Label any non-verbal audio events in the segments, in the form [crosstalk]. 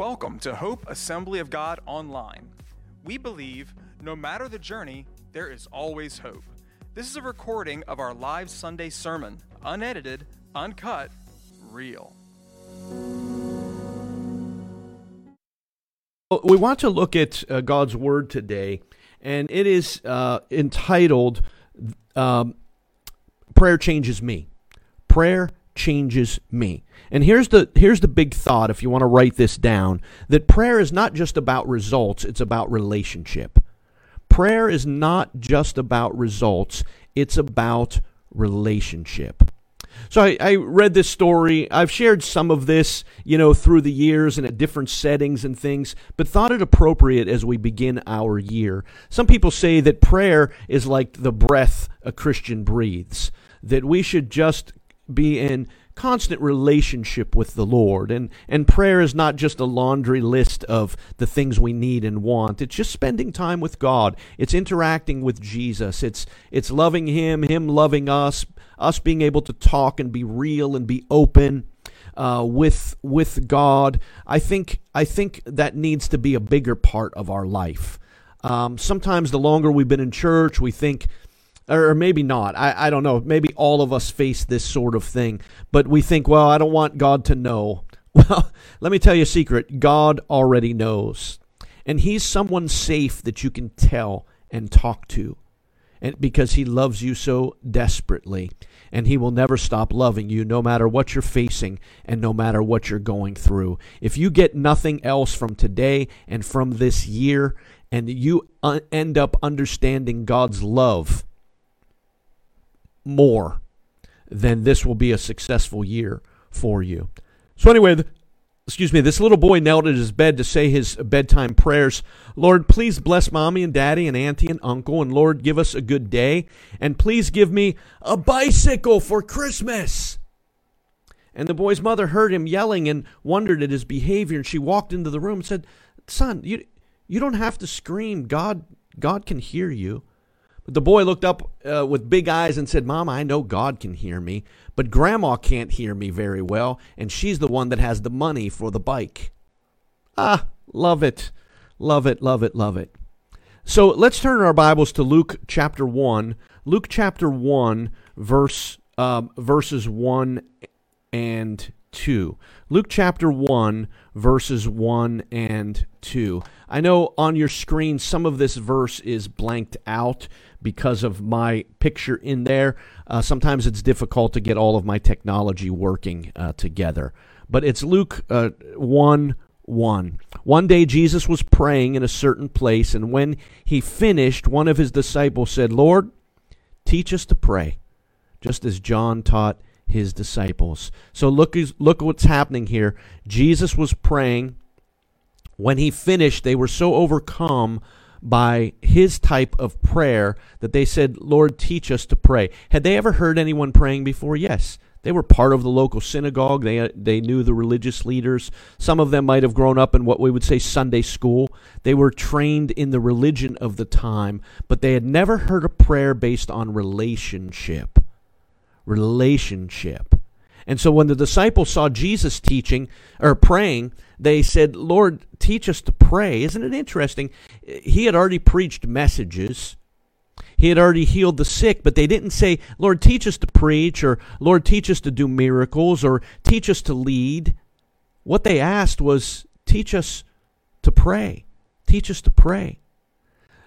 Welcome to Hope Assembly of God Online. We believe no matter the journey, there is always hope. This is a recording of our live Sunday sermon, unedited, uncut, real. We want to look at uh, God's Word today, and it is uh, entitled um, Prayer Changes Me. Prayer changes me. And here's the here's the big thought if you want to write this down that prayer is not just about results, it's about relationship. Prayer is not just about results, it's about relationship. So I, I, read this story. I've shared some of this, you know, through the years and at different settings and things, but thought it appropriate as we begin our year. Some people say that prayer is like the breath a Christian breathes, that we should just be in constant relationship with the Lord. And, and prayer is not just a laundry list of the things we need and want. It's just spending time with God. It's interacting with Jesus. It's, it's loving Him, Him loving us, us being able to talk and be real and be open. Uh, with with God, I think I think that needs to be a bigger part of our life. Um, sometimes the longer we've been in church, we think or maybe not. I, I don't know. Maybe all of us face this sort of thing, but we think, well, I don't want God to know. [laughs] Well, let me tell you a secret God already knows. And He's someone safe that you can tell and talk to. And because He loves you so desperately. And He will never stop loving you no matter what you're facing and no matter what you're going through. If you get nothing else from today and from this year, and you uh, end up understanding God's love more, then this will be a successful year for you. So, anyway, the, excuse me, this little boy knelt at his bed to say his bedtime prayers. Lord, please bless mommy and daddy and auntie and uncle, and Lord, give us a good day, and please give me a bicycle for Christmas. And the boy's mother heard him yelling and wondered at his behavior, and she walked into the room and said, Son, you, you don't have to scream. God, God can hear you. The boy looked up uh, with big eyes and said, Mom, I know God can hear me, but Grandma can't hear me very well, and she's the one that has the money for the bike. Ah, love it. Love it, love it, love it. So let's turn our Bibles to Luke chapter 1. Luke chapter 1, verse, uh, verses 1 and 2. Luke chapter 1, verses 1 and 2. I know on your screen some of this verse is blanked out because of my picture in there. Uh, sometimes it's difficult to get all of my technology working uh, together. But it's Luke uh, 1 1. One day Jesus was praying in a certain place, and when he finished, one of his disciples said, Lord, teach us to pray, just as John taught his disciples. So look, look what's happening here. Jesus was praying. When he finished, they were so overcome by his type of prayer that they said, Lord, teach us to pray. Had they ever heard anyone praying before? Yes. They were part of the local synagogue. They, they knew the religious leaders. Some of them might have grown up in what we would say Sunday school. They were trained in the religion of the time, but they had never heard a prayer based on relationship. Relationship. And so when the disciples saw Jesus teaching or praying, they said, Lord, teach us to pray. Isn't it interesting? He had already preached messages. He had already healed the sick, but they didn't say, Lord, teach us to preach, or Lord, teach us to do miracles, or teach us to lead. What they asked was, teach us to pray. Teach us to pray.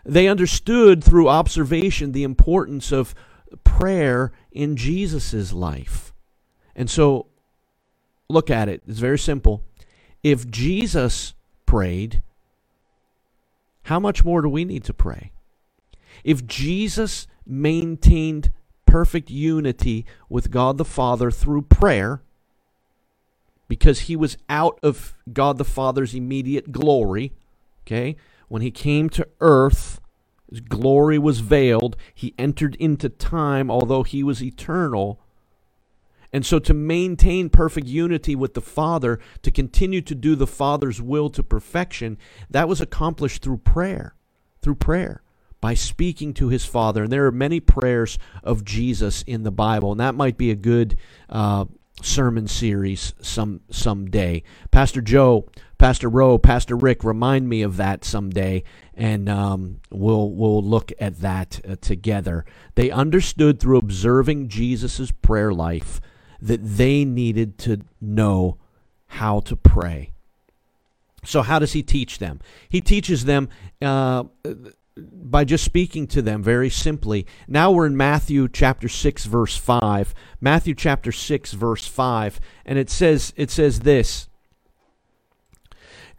They understood through observation the importance of prayer in Jesus' life. And so, look at it. It's very simple. If Jesus prayed, how much more do we need to pray? If Jesus maintained perfect unity with God the Father through prayer, because he was out of God the Father's immediate glory, okay? When he came to earth, his glory was veiled. He entered into time, although he was eternal. And so, to maintain perfect unity with the Father, to continue to do the Father's will to perfection, that was accomplished through prayer. Through prayer, by speaking to his Father. And there are many prayers of Jesus in the Bible, and that might be a good. Uh, sermon series some someday. Pastor Joe, Pastor Rowe, Pastor Rick, remind me of that someday, and um, we'll we'll look at that uh, together. They understood through observing Jesus' prayer life that they needed to know how to pray. So, how does he teach them? He teaches them uh, by just speaking to them very simply. Now we're in Matthew chapter 6 verse 5. Matthew chapter 6 verse 5 and it says it says this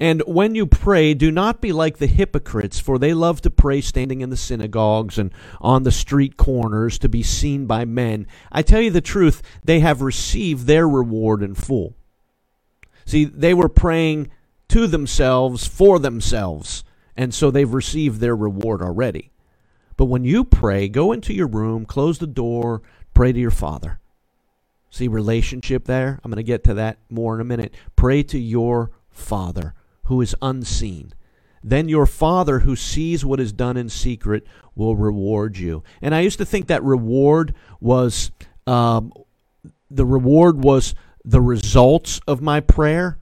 and when you pray, do not be like the hypocrites, for they love to pray standing in the synagogues and on the street corners to be seen by men. I tell you the truth, they have received their reward in full. See, they were praying to themselves for themselves. And so they've received their reward already. But when you pray, go into your room, close the door, pray to your Father. See relationship there? I'm going to get to that more in a minute. Pray to your Father who is unseen. Then your Father who sees what is done in secret will reward you. And I used to think that reward was um, the reward was the results of my prayer,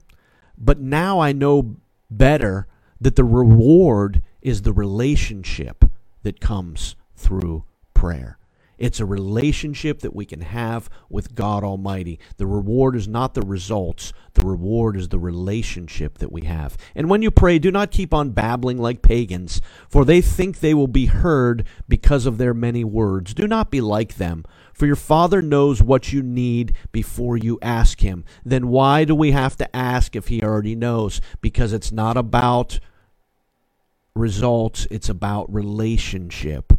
but now I know better that the reward is the relationship that comes through prayer. It's a relationship that we can have with God Almighty. The reward is not the results, the reward is the relationship that we have. And when you pray, do not keep on babbling like pagans, for they think they will be heard because of their many words. Do not be like them, for your Father knows what you need before you ask Him. Then why do we have to ask if He already knows? Because it's not about results, it's about relationship.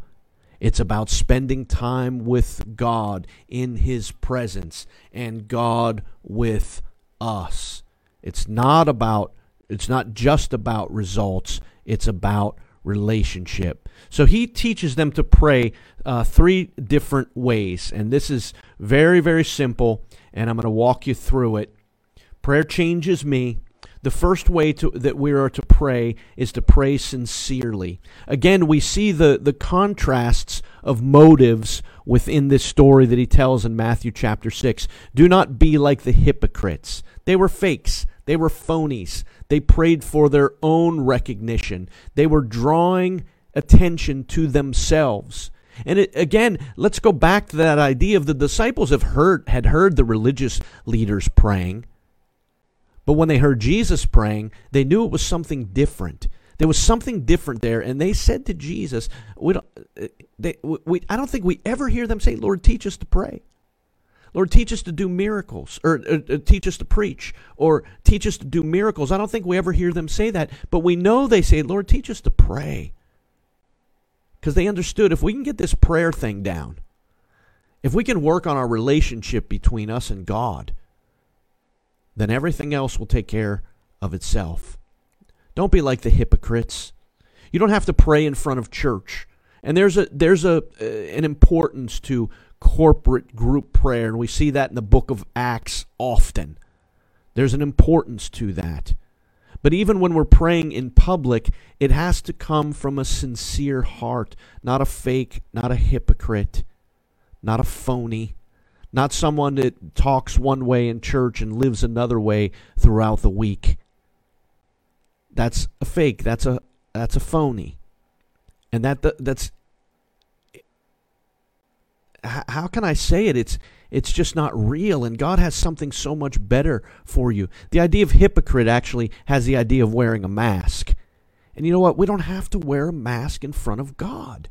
It's about spending time with God in His presence and God with us. It's not about it's not just about results, it's about relationship. So he teaches them to pray uh, three different ways, and this is very, very simple, and I'm going to walk you through it. Prayer changes me the first way to, that we are to pray is to pray sincerely. Again, we see the, the contrasts of motives within this story that he tells in Matthew chapter 6. Do not be like the hypocrites. They were fakes, they were phonies. They prayed for their own recognition, they were drawing attention to themselves. And it, again, let's go back to that idea of the disciples have heard had heard the religious leaders praying but when they heard Jesus praying, they knew it was something different. There was something different there, and they said to Jesus, we don't, uh, they, we, I don't think we ever hear them say, Lord, teach us to pray. Lord, teach us to do miracles, or, or, teach us to preach, or teach us to do miracles. I don't think we ever hear them say that, but we know they say, Lord, teach us to pray. Because they understood if we can get this prayer thing down, if we can work on our relationship between us and God, then everything else will take care of itself. Don't be like the hypocrites. You don't have to pray in front of church. And there's a there's a uh, an importance to corporate group prayer and we see that in the book of Acts often. There's an importance to that. But even when we're praying in public, it has to come from a sincere heart, not a fake, not a hypocrite, not a phony not someone that talks one way in church and lives another way throughout the week. That's a fake. That's a that's a phony. And that that's how can I say it? It's it's just not real and God has something so much better for you. The idea of hypocrite actually has the idea of wearing a mask. And you know what? We don't have to wear a mask in front of God.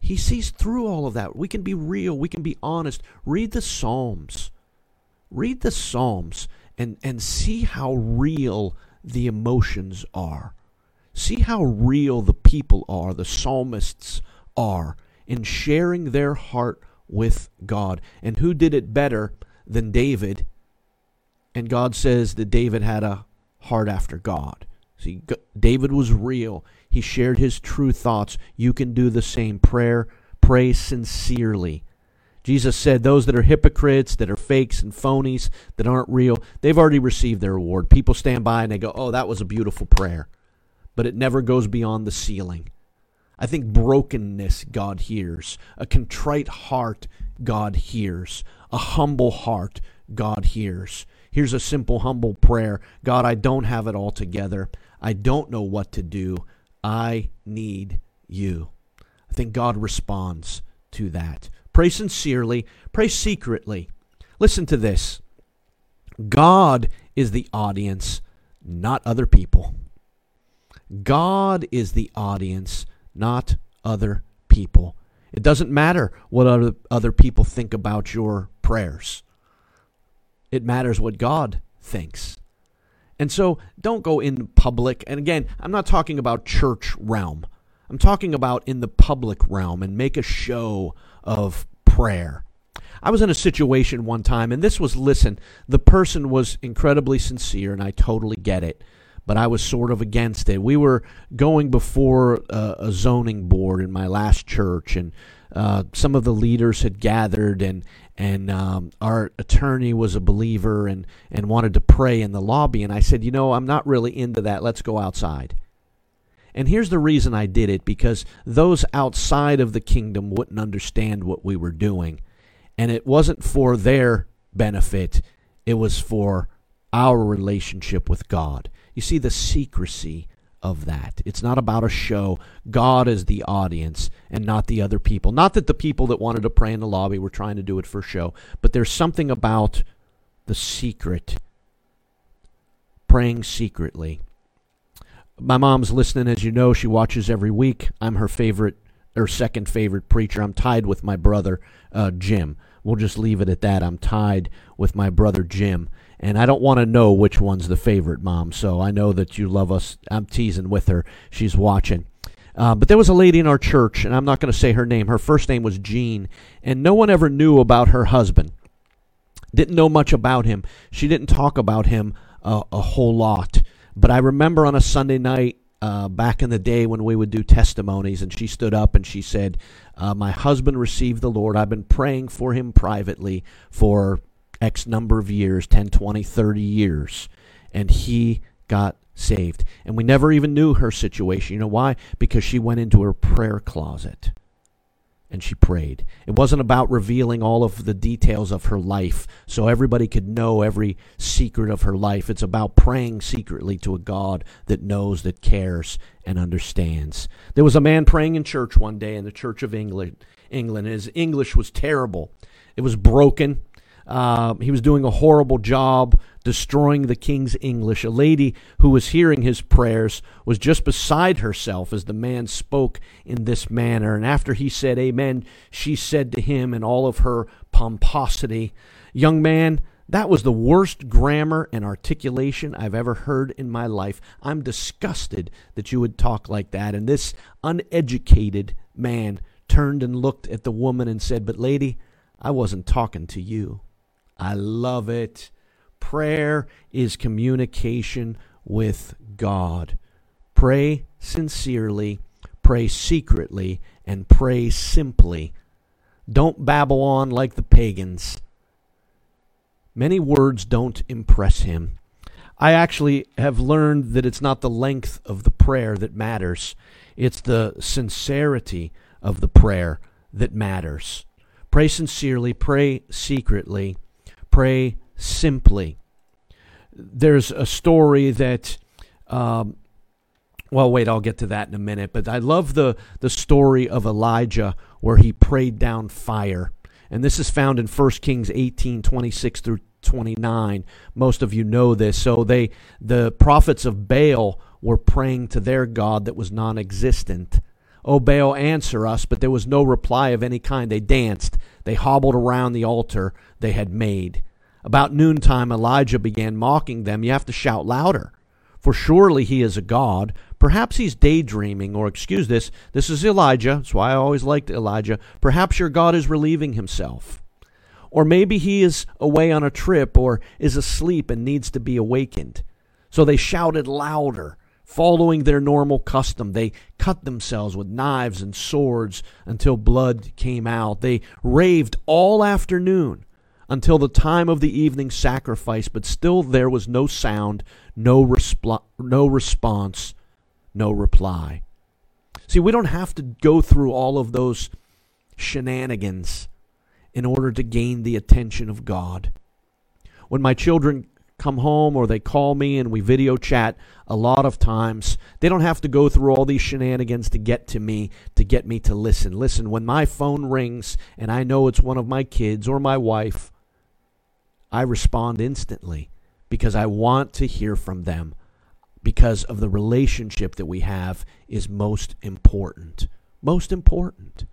He sees through all of that. We can be real. We can be honest. Read the Psalms. Read the Psalms and, and see how real the emotions are. See how real the people are, the psalmists are, in sharing their heart with God. And who did it better than David? And God says that David had a heart after God. See, David was real. He shared his true thoughts. You can do the same. Prayer, pray sincerely. Jesus said those that are hypocrites, that are fakes and phonies, that aren't real, they've already received their reward. People stand by and they go, oh, that was a beautiful prayer. But it never goes beyond the ceiling. I think brokenness God hears. A contrite heart God hears. A humble heart God hears. Here's a simple, humble prayer God, I don't have it all together. I don't know what to do. I need you. I think God responds to that. Pray sincerely, pray secretly. Listen to this God is the audience, not other people. God is the audience, not other people. It doesn't matter what other, other people think about your prayers. It matters what God thinks. And so don't go in public. And again, I'm not talking about church realm. I'm talking about in the public realm and make a show of prayer. I was in a situation one time, and this was listen, the person was incredibly sincere, and I totally get it, but I was sort of against it. We were going before a, a zoning board in my last church, and uh, some of the leaders had gathered, and and um, our attorney was a believer and and wanted to pray in the lobby, and I said, you know, I'm not really into that. Let's go outside. And here's the reason I did it because those outside of the kingdom wouldn't understand what we were doing. And it wasn't for their benefit, it was for our relationship with God. You see the secrecy of that. It's not about a show. God is the audience and not the other people. Not that the people that wanted to pray in the lobby were trying to do it for show, but there's something about the secret, praying secretly my mom's listening, as you know. She watches every week. I'm her favorite or second favorite preacher. I'm tied with my brother uh, Jim. We'll just leave it at that. I'm tied with my brother Jim, and I don't want to know which one's the favorite, Mom. So I know that you love us. I'm teasing with her. She's watching. Uh, but there was a lady in our church, and I'm not going to say her name. Her first name was Jean, and no one ever knew about her husband. Didn't know much about him. She didn't talk about him uh, a whole lot. But I remember on a Sunday night uh, back in the day when we would do testimonies, and she stood up and she said, uh, My husband received the Lord. I've been praying for him privately for X number of years 10, 20, 30 years. And he got saved. And we never even knew her situation. You know why? Because she went into her prayer closet and she prayed. It wasn't about revealing all of the details of her life so everybody could know every secret of her life. It's about praying secretly to a God that knows, that cares, and understands. There was a man praying in church one day in the Church of England. England. His English was terrible. It was broken. Uh, he was doing a horrible job destroying the king's English. A lady who was hearing his prayers was just beside herself as the man spoke in this manner. And after he said, Amen, she said to him in all of her pomposity, Young man, that was the worst grammar and articulation I've ever heard in my life. I'm disgusted that you would talk like that. And this uneducated man turned and looked at the woman and said, But, lady, I wasn't talking to you. I love it. Prayer is communication with God. Pray sincerely, pray secretly, and pray simply. Don't babble on like the pagans. Many words don't impress him. I actually have learned that it's not the length of the prayer that matters, it's the sincerity of the prayer that matters. Pray sincerely, pray secretly, pray simply. There's a story that, um, well, wait, I'll get to that in a minute. But I love the, the story of Elijah where he prayed down fire. And this is found in 1 Kings 18 26 through 29. Most of you know this. So they the prophets of Baal were praying to their God that was non existent. O Baal, answer us. But there was no reply of any kind. They danced. They hobbled around the altar they had made. About noontime, Elijah began mocking them. You have to shout louder, for surely he is a god. Perhaps he's daydreaming, or excuse this, this is Elijah. That's why I always liked Elijah. Perhaps your God is relieving himself. Or maybe he is away on a trip or is asleep and needs to be awakened. So they shouted louder, following their normal custom. They cut themselves with knives and swords until blood came out. They raved all afternoon until the time of the evening sacrifice, but still there was no sound, no, resp- no response, no reply. See, we don't have to go through all of those shenanigans in order to gain the attention of God. when my children come home or they call me and we video chat a lot of times. They don't have to go through all these shenanigans to get to me, to get me to listen. Listen, when my phone rings and I know it's one of my kids or my wife, I respond instantly because I want to hear from them because of the relationship that we have is most important. Most important.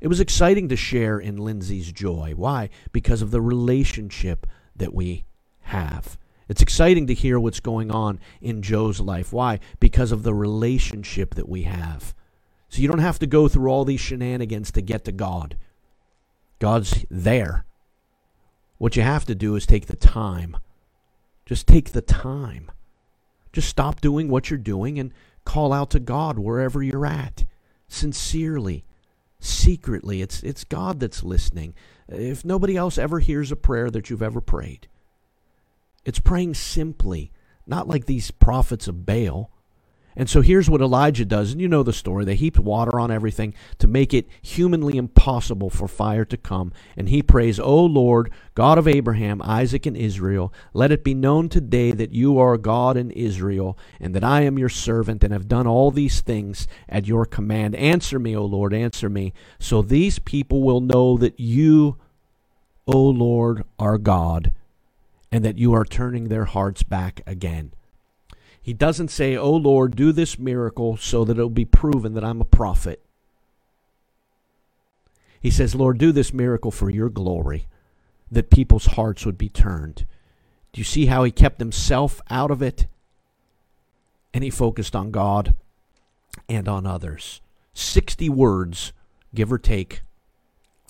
It was exciting to share in Lindsay's joy. Why? Because of the relationship that we have. It's exciting to hear what's going on in Joe's life. Why? Because of the relationship that we have. So you don't have to go through all these shenanigans to get to God. God's there. What you have to do is take the time. Just take the time. Just stop doing what you're doing and call out to God wherever you're at. Sincerely, secretly. It's, it's God that's listening. If nobody else ever hears a prayer that you've ever prayed, it's praying simply, not like these prophets of Baal. And so here's what Elijah does, and you know the story. They heaped water on everything to make it humanly impossible for fire to come. And he prays, O Lord, God of Abraham, Isaac, and Israel, let it be known today that you are God in Israel, and that I am your servant, and have done all these things at your command. Answer me, O Lord, answer me, so these people will know that you, O Lord, are God, and that you are turning their hearts back again. He doesn't say, Oh Lord, do this miracle so that it'll be proven that I'm a prophet. He says, Lord, do this miracle for your glory, that people's hearts would be turned. Do you see how he kept himself out of it? And he focused on God and on others. 60 words, give or take.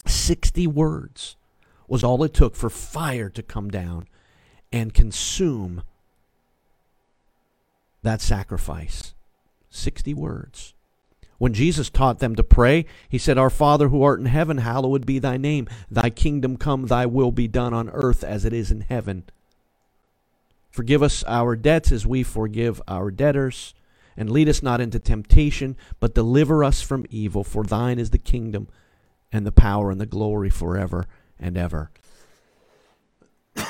60 words was all it took for fire to come down and consume that sacrifice. 60 words. When Jesus taught them to pray, he said, Our Father who art in heaven, hallowed be thy name. Thy kingdom come, thy will be done on earth as it is in heaven. Forgive us our debts as we forgive our debtors. And lead us not into temptation, but deliver us from evil. For thine is the kingdom, and the power, and the glory forever and ever. [coughs]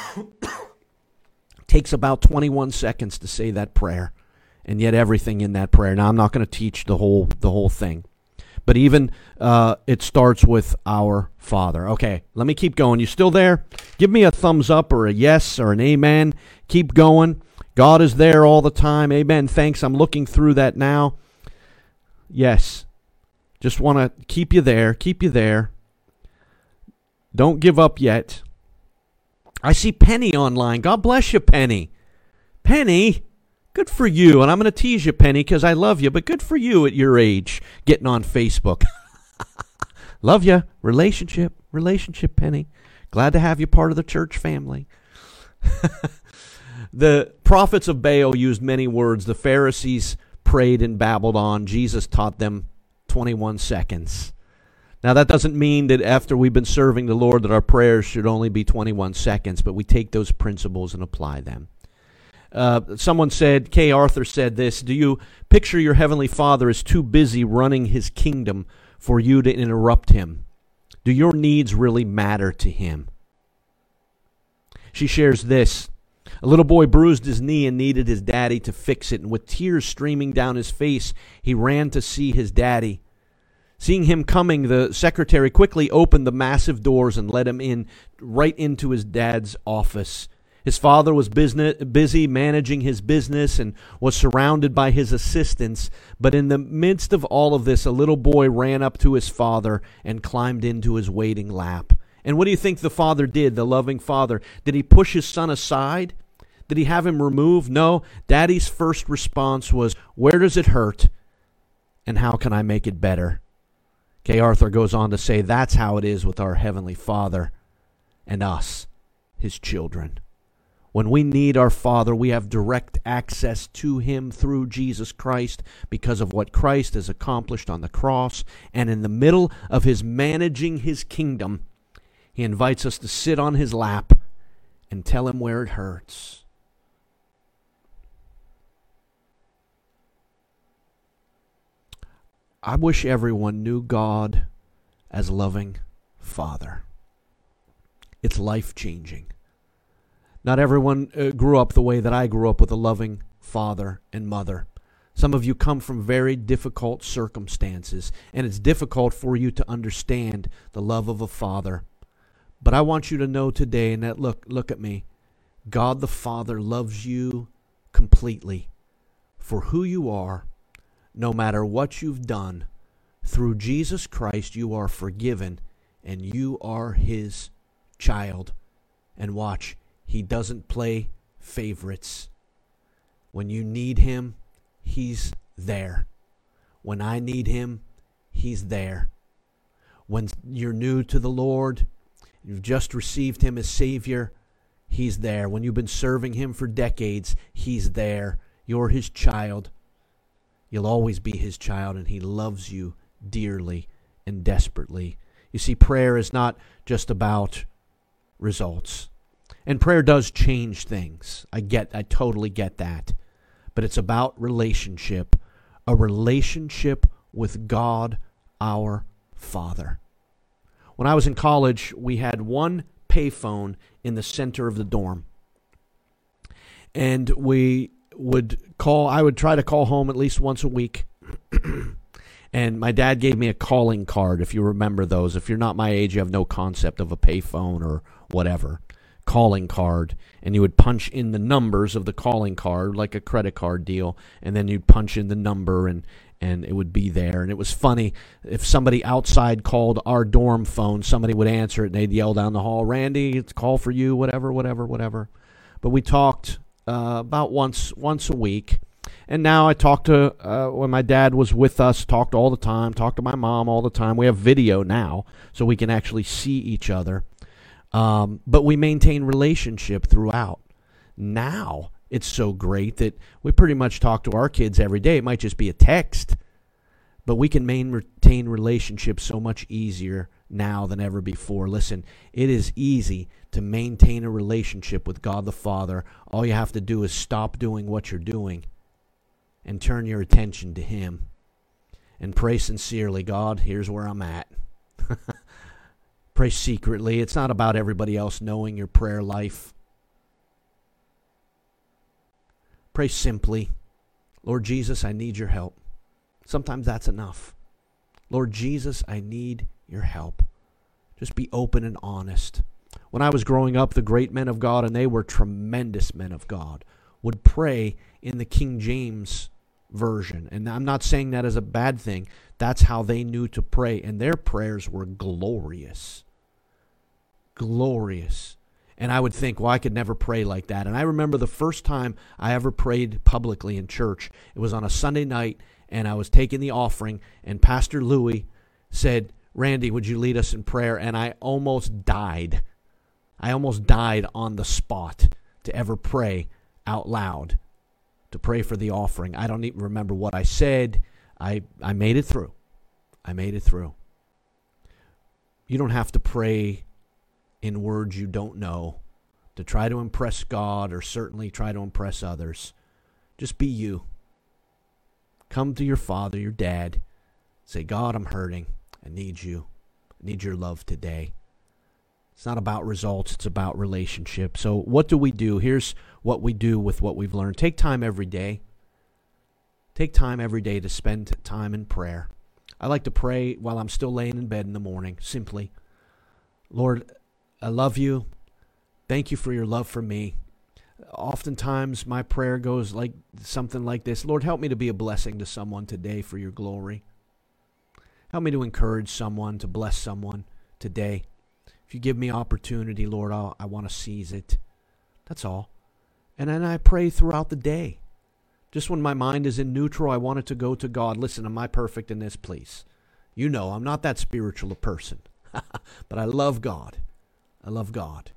Takes about 21 seconds to say that prayer and yet everything in that prayer. Now I'm not going to teach the whole the whole thing, but even uh, it starts with our Father. Okay, let me keep going. You still there? Give me a thumbs up or a yes or an amen. Keep going. God is there all the time. Amen. Thanks. I'm looking through that now. Yes. Just want to keep you there. Keep you there. Don't give up yet. I see Penny online. God bless you, Penny. Penny, Good for you. And I'm going to tease you, Penny, because I love you, but good for you at your age getting on Facebook. [laughs] love you. Relationship. Relationship, Penny. Glad to have you part of the church family. [laughs] the prophets of Baal used many words. The Pharisees prayed and babbled on. Jesus taught them 21 seconds. Now, that doesn't mean that after we've been serving the Lord that our prayers should only be 21 seconds, but we take those principles and apply them. Uh, someone said, Kay Arthur said this Do you picture your Heavenly Father as too busy running His kingdom for you to interrupt Him? Do your needs really matter to Him? She shares this. A little boy bruised his knee and needed his daddy to fix it, and with tears streaming down his face, he ran to see his daddy. Seeing him coming, the secretary quickly opened the massive doors and let him in right into his dad's office. His father was business, busy managing his business and was surrounded by his assistants. But in the midst of all of this, a little boy ran up to his father and climbed into his waiting lap. And what do you think the father did, the loving father? Did he push his son aside? Did he have him removed? No. Daddy's first response was, Where does it hurt? And how can I make it better? Kay Arthur goes on to say, That's how it is with our Heavenly Father and us, His children. When we need our Father, we have direct access to Him through Jesus Christ because of what Christ has accomplished on the cross. And in the middle of His managing His kingdom, He invites us to sit on His lap and tell Him where it hurts. I wish everyone knew God as loving Father. It's life changing. Not everyone uh, grew up the way that I grew up with a loving father and mother. Some of you come from very difficult circumstances, and it's difficult for you to understand the love of a father. But I want you to know today, and that look, look at me. God the Father loves you completely for who you are, no matter what you've done. Through Jesus Christ, you are forgiven, and you are His child. And watch, He doesn't play favorites. When you need Him, He's there. When I need Him, He's there. When you're new to the Lord, you've just received Him as Savior, He's there. When you've been serving Him for decades, He's there. You're His child. You'll always be His child, and He loves you dearly and desperately. You see, prayer is not just about results. And prayer does change things. I get I totally get that but it's about relationship, a relationship with God our Father. When I was in college, we had one payphone in the center of the dorm. And we would call, I would try to call home at least once a week. [clears throat] and my dad gave me a calling card, if you remember those. If you're not my age, you have no concept of a payphone or whatever calling card and you would punch in the numbers of the calling card like a credit card deal and then you'd punch in the number and and it would be there and it was funny if somebody outside called our dorm phone somebody would answer it and they'd yell down the hall randy it's a call for you whatever whatever whatever but we talked uh, about once once a week and now I talk to uh, when my dad was with us, talked all the time, talked to my mom all the time. We have video now, so we can actually see each other. Um, but we maintain relationship throughout. Now it's so great that we pretty much talk to our kids every day. It might just be a text, but we can maintain relationships so much easier now than ever before. Listen, it is easy to maintain a relationship with God the Father. All you have to do is stop doing what you're doing and turn your attention to Him and pray sincerely God, here's where I'm at. [laughs] Pray secretly. It's not about everybody else knowing your prayer life. Pray simply. Lord Jesus, I need your help. Sometimes that's enough. Lord Jesus, I need your help. Just be open and honest. When I was growing up, the great men of God, and they were tremendous men of God, would pray in the King James version. And I'm not saying that as a bad thing. That's how they knew to pray, and their prayers were glorious. Glorious. And I would think, well, I could never pray like that. And I remember the first time I ever prayed publicly in church. It was on a Sunday night, and I was taking the offering, and Pastor Louis said, Randy, would you lead us in prayer? And I almost died. I almost died on the spot to ever pray out loud, to pray for the offering. I don't even remember what I said. I, I made it through. I made it through. You don't have to pray in words you don't know to try to impress God or certainly try to impress others. Just be you. Come to your father, your dad. Say, God, I'm hurting. I need you. I need your love today. It's not about results, it's about relationship. So, what do we do? Here's what we do with what we've learned. Take time every day Take time every day to spend time in prayer. I like to pray while I'm still laying in bed in the morning, simply. Lord, I love you. Thank you for your love for me. Oftentimes, my prayer goes like something like this Lord, help me to be a blessing to someone today for your glory. Help me to encourage someone, to bless someone today. If you give me opportunity, Lord, I'll, I want to seize it. That's all. And then I pray throughout the day. Just when my mind is in neutral, I want it to go to God. Listen, am I perfect in this, please? You know, I'm not that spiritual a person, [laughs] but I love God. I love God.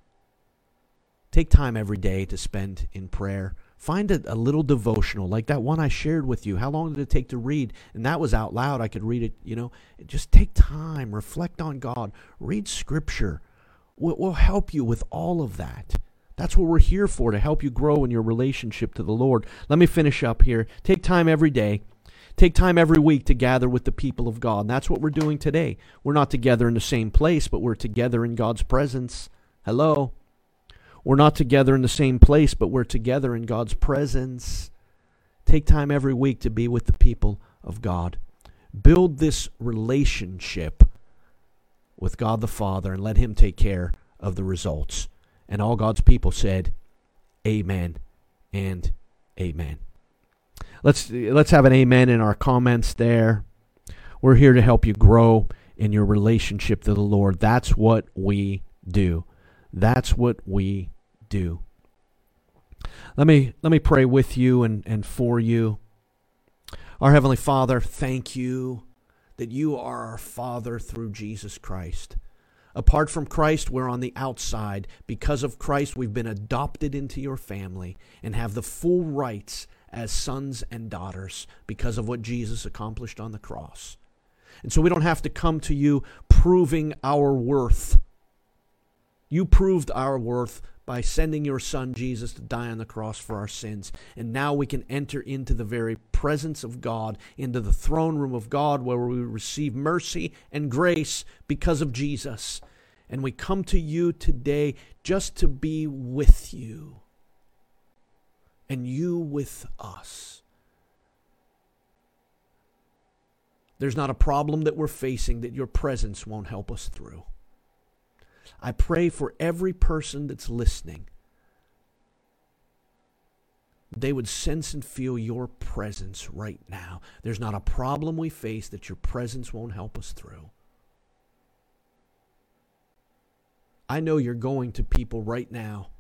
Take time every day to spend in prayer. Find a, a, little devotional like that one I shared with you. How long did it take to read? And that was out loud. I could read it, you know. Just take time, reflect on God, read scripture. We'll, we'll help you with all of that. That's what we're here for, to help you grow in your relationship to the Lord. Let me finish up here. Take time every day. Take time every week to gather with the people of God. And that's what we're doing today. We're not together in the same place, but we're together in God's presence. Hello. We're not together in the same place, but we're together in God's presence. Take time every week to be with the people of God. Build this relationship with God the Father and let Him take care of the results. And all God's people said, Amen and Amen. Let's let's have an amen in our comments there. We're here to help you grow in your relationship to the Lord. That's what we do. That's what we do. Let me let me pray with you and, and for you. Our Heavenly Father, thank you that you are our Father through Jesus Christ. Apart from Christ, we're on the outside. Because of Christ, we've been adopted into your family and have the full rights as sons and daughters because of what Jesus accomplished on the cross. And so we don't have to come to you proving our worth. You proved our worth by sending your son Jesus to die on the cross for our sins. And now we can enter into the very presence of God, into the throne room of God, where we receive mercy and grace because of Jesus. And we come to you today just to be with you and you with us. There's not a problem that we're facing that your presence won't help us through. I pray for every person that's listening. They would sense and feel your presence right now. There's not a problem we face that your presence won't help us through. I know you're going to people right now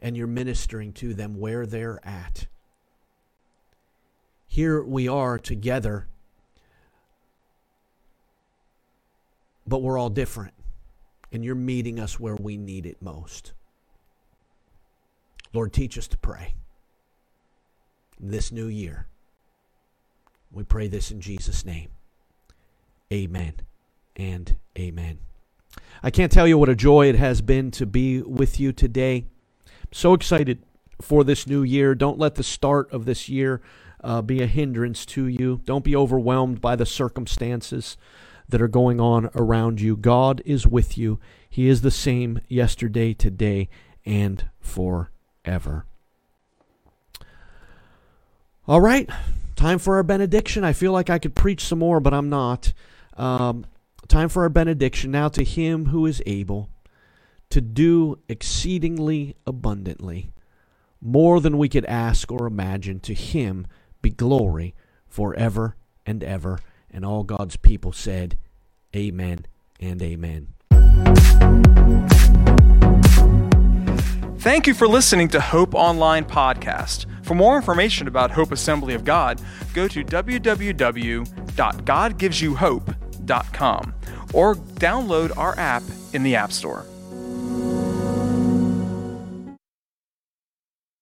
and you're ministering to them where they're at. Here we are together, but we're all different, and you're meeting us where we need it most. Lord, teach us to pray this new year. We pray this in Jesus' name. Amen and amen. I can't tell you what a joy it has been to be with you today. So excited for this new year. Don't let the start of this year uh, be a hindrance to you. Don't be overwhelmed by the circumstances that are going on around you. God is with you. He is the same yesterday, today, and forever. All right, time for our benediction. I feel like I could preach some more, but I'm not. Um, time for our benediction. Now to Him who is able to do exceedingly abundantly, more than we could ask or imagine. To him be glory forever and ever. And all God's people said, Amen and amen. Thank you for listening to Hope Online Podcast. For more information about Hope Assembly of God, go to www.godgivesyouhope.com or download our app in the App Store.